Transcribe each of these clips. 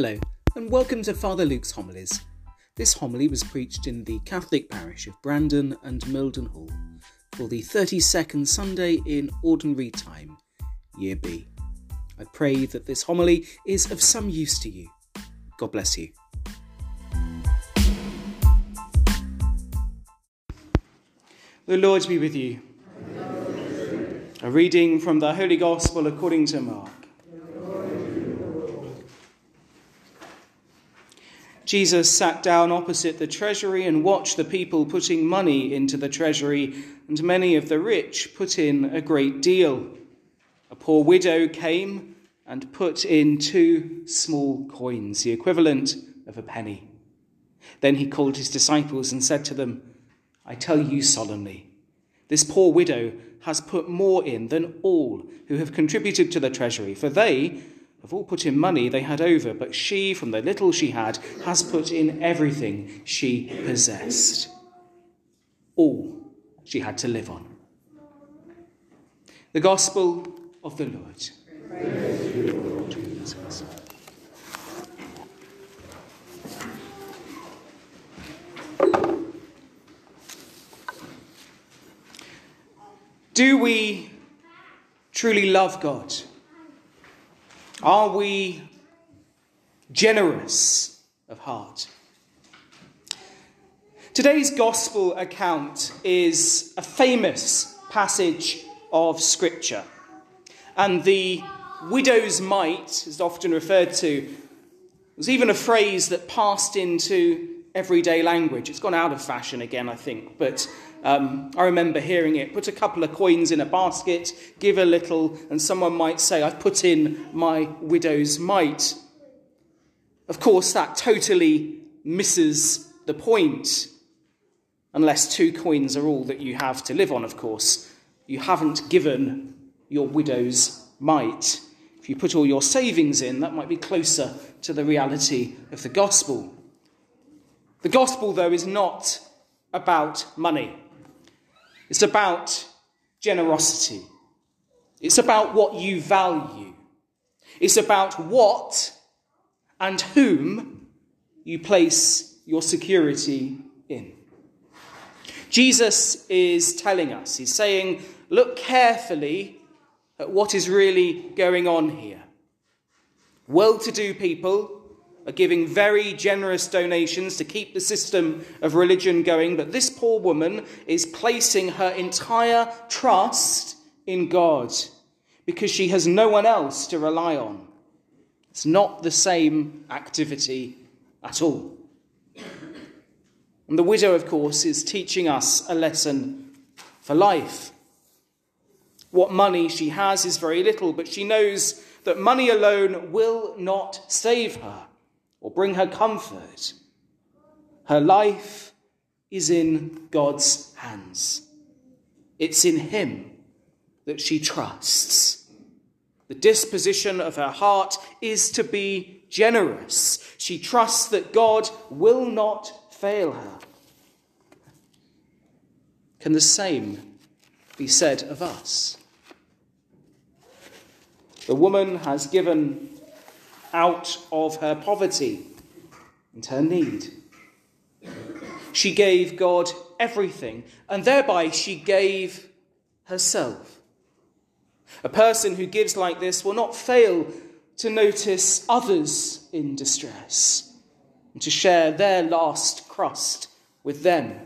Hello, and welcome to Father Luke's Homilies. This homily was preached in the Catholic parish of Brandon and Mildenhall for the 32nd Sunday in Ordinary Time, Year B. I pray that this homily is of some use to you. God bless you. The Lord be with you. A reading from the Holy Gospel according to Mark. Jesus sat down opposite the treasury and watched the people putting money into the treasury, and many of the rich put in a great deal. A poor widow came and put in two small coins, the equivalent of a penny. Then he called his disciples and said to them, I tell you solemnly, this poor widow has put more in than all who have contributed to the treasury, for they have all put in money they had over, but she, from the little she had, has put in everything she possessed. All she had to live on. The Gospel of the Lord. Do we truly love God? Are we generous of heart? Today's gospel account is a famous passage of Scripture. And the widow's mite is often referred to. There's even a phrase that passed into everyday language. It's gone out of fashion again, I think, but um, I remember hearing it put a couple of coins in a basket, give a little, and someone might say, I've put in my widow's mite. Of course, that totally misses the point. Unless two coins are all that you have to live on, of course. You haven't given your widow's mite. If you put all your savings in, that might be closer to the reality of the gospel. The gospel, though, is not about money. It's about generosity. It's about what you value. It's about what and whom you place your security in. Jesus is telling us, he's saying, look carefully at what is really going on here. Well to do people are giving very generous donations to keep the system of religion going, but this poor woman is placing her entire trust in God because she has no one else to rely on. It's not the same activity at all. And the widow, of course, is teaching us a lesson for life. What money she has is very little, but she knows that money alone will not save her or bring her comfort. Her life is in God's hands. It's in Him that she trusts. The disposition of her heart is to be generous. She trusts that God will not fail her. Can the same be said of us? The woman has given out of her poverty and her need. She gave God everything, and thereby she gave herself. A person who gives like this will not fail to notice others in distress and to share their last crust with them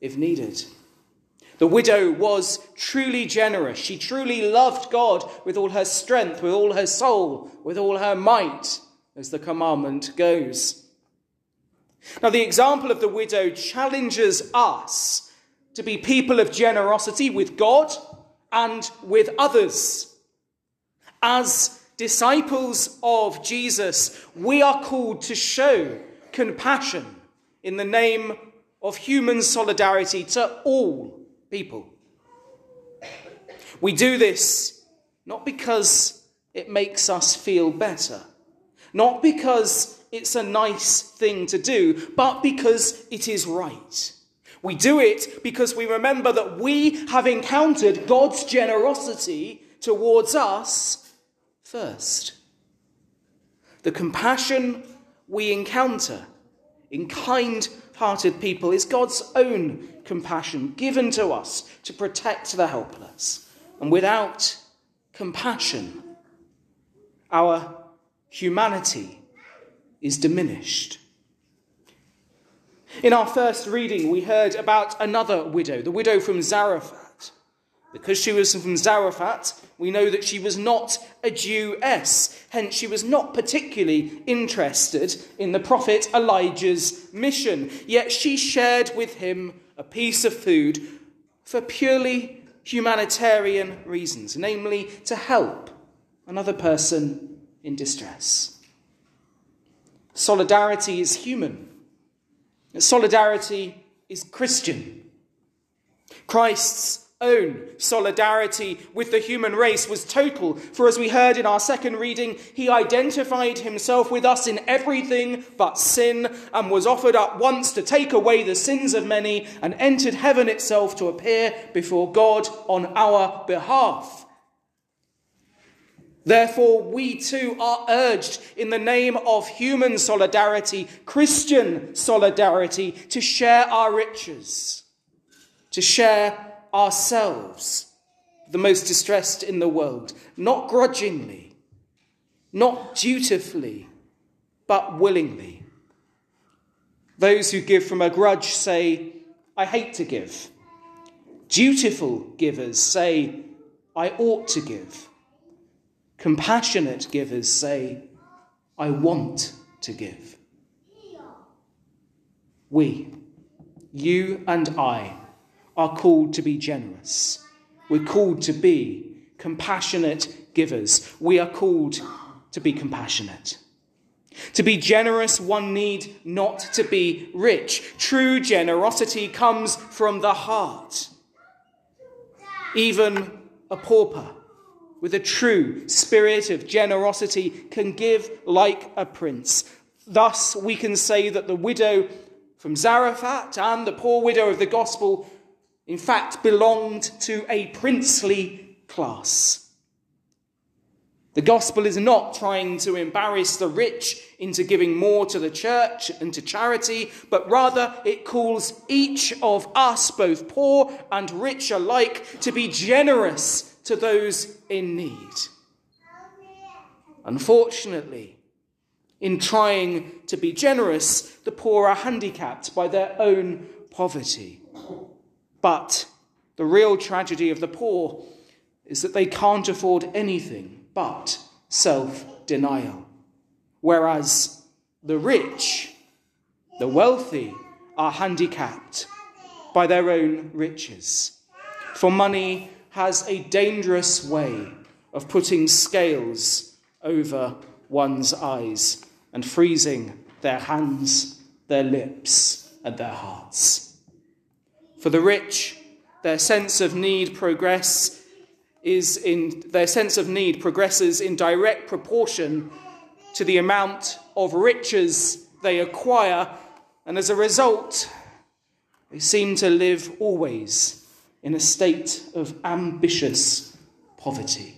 if needed. The widow was truly generous. She truly loved God with all her strength, with all her soul, with all her might, as the commandment goes. Now, the example of the widow challenges us to be people of generosity with God and with others. As disciples of Jesus, we are called to show compassion in the name of human solidarity to all people. We do this not because it makes us feel better, not because it's a nice thing to do, but because it is right. We do it because we remember that we have encountered God's generosity towards us first. The compassion we encounter in kind hearted people is God's own compassion given to us to protect the helpless. And without compassion, our humanity is diminished. In our first reading, we heard about another widow, the widow from Zarephath. Because she was from Zarephath, we know that she was not a Jewess. Hence, she was not particularly interested in the prophet Elijah's mission. Yet she shared with him a piece of food for purely humanitarian reasons, namely to help another person in distress. Solidarity is human. Solidarity is Christian. Christ's own solidarity with the human race was total, for as we heard in our second reading, he identified himself with us in everything but sin and was offered up once to take away the sins of many and entered heaven itself to appear before God on our behalf. Therefore, we too are urged in the name of human solidarity, Christian solidarity, to share our riches, to share ourselves, the most distressed in the world, not grudgingly, not dutifully, but willingly. Those who give from a grudge say, I hate to give. Dutiful givers say, I ought to give. Compassionate givers say, I want to give. We, you and I, are called to be generous. We're called to be compassionate givers. We are called to be compassionate. To be generous, one need not to be rich. True generosity comes from the heart. Even a pauper with a true spirit of generosity can give like a prince. Thus, we can say that the widow from Zarephath and the poor widow of the gospel, in fact, belonged to a princely class. The gospel is not trying to embarrass the rich into giving more to the church and to charity, but rather it calls each of us, both poor and rich alike, to be generous to those in need. Unfortunately, in trying to be generous, the poor are handicapped by their own poverty. But the real tragedy of the poor is that they can't afford anything but self denial. Whereas the rich, the wealthy, are handicapped by their own riches. For money has a dangerous way of putting scales over one's eyes and freezing their hands, their lips, and their hearts. For the rich, their sense of need progress is in their sense of need progresses in direct proportion to the amount of riches they acquire, and as a result, they seem to live always in a state of ambitious poverty.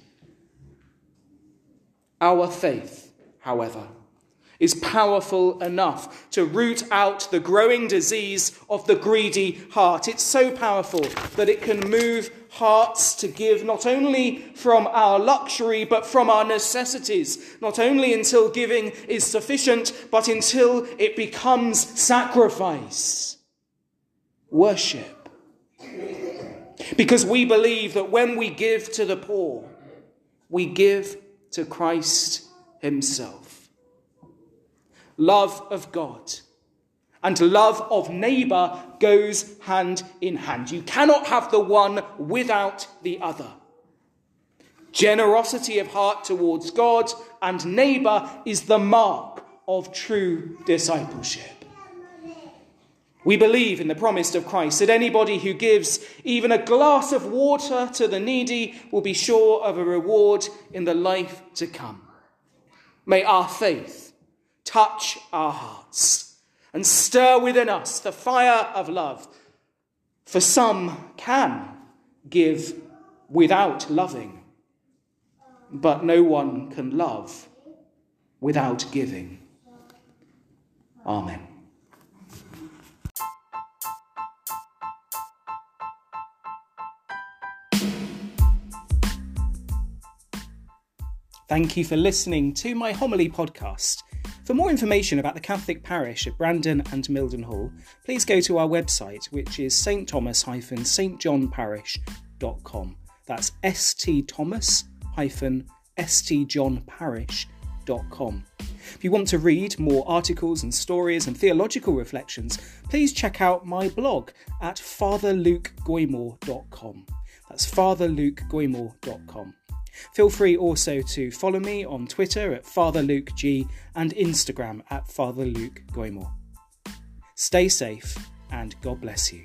Our faith, however, is powerful enough to root out the growing disease of the greedy heart. It's so powerful that it can move hearts to give not only from our luxury, but from our necessities, not only until giving is sufficient, but until it becomes sacrifice, worship because we believe that when we give to the poor, we give to Christ Himself. Love of God and love of neighbour goes hand in hand. You cannot have the one without the other. Generosity of heart towards God and neighbour is the mark of true discipleship. We believe in the promise of Christ that anybody who gives even a glass of water to the needy will be sure of a reward in the life to come. May our faith touch our hearts and stir within us the fire of love. For some can give without loving, but no one can love without giving. Amen. Thank you for listening to my homily podcast. For more information about the Catholic parish of Brandon and Mildenhall, please go to our website, which is stthomas-stjohnparish.com. That's stthomas-stjohnparish.com. If you want to read more articles and stories and theological reflections, please check out my blog at fatherlukegoymour.com. That's fatherlukegoymour.com. Feel free also to follow me on Twitter at Father Luke G and Instagram at FatherLukeGoymour. Stay safe and God bless you.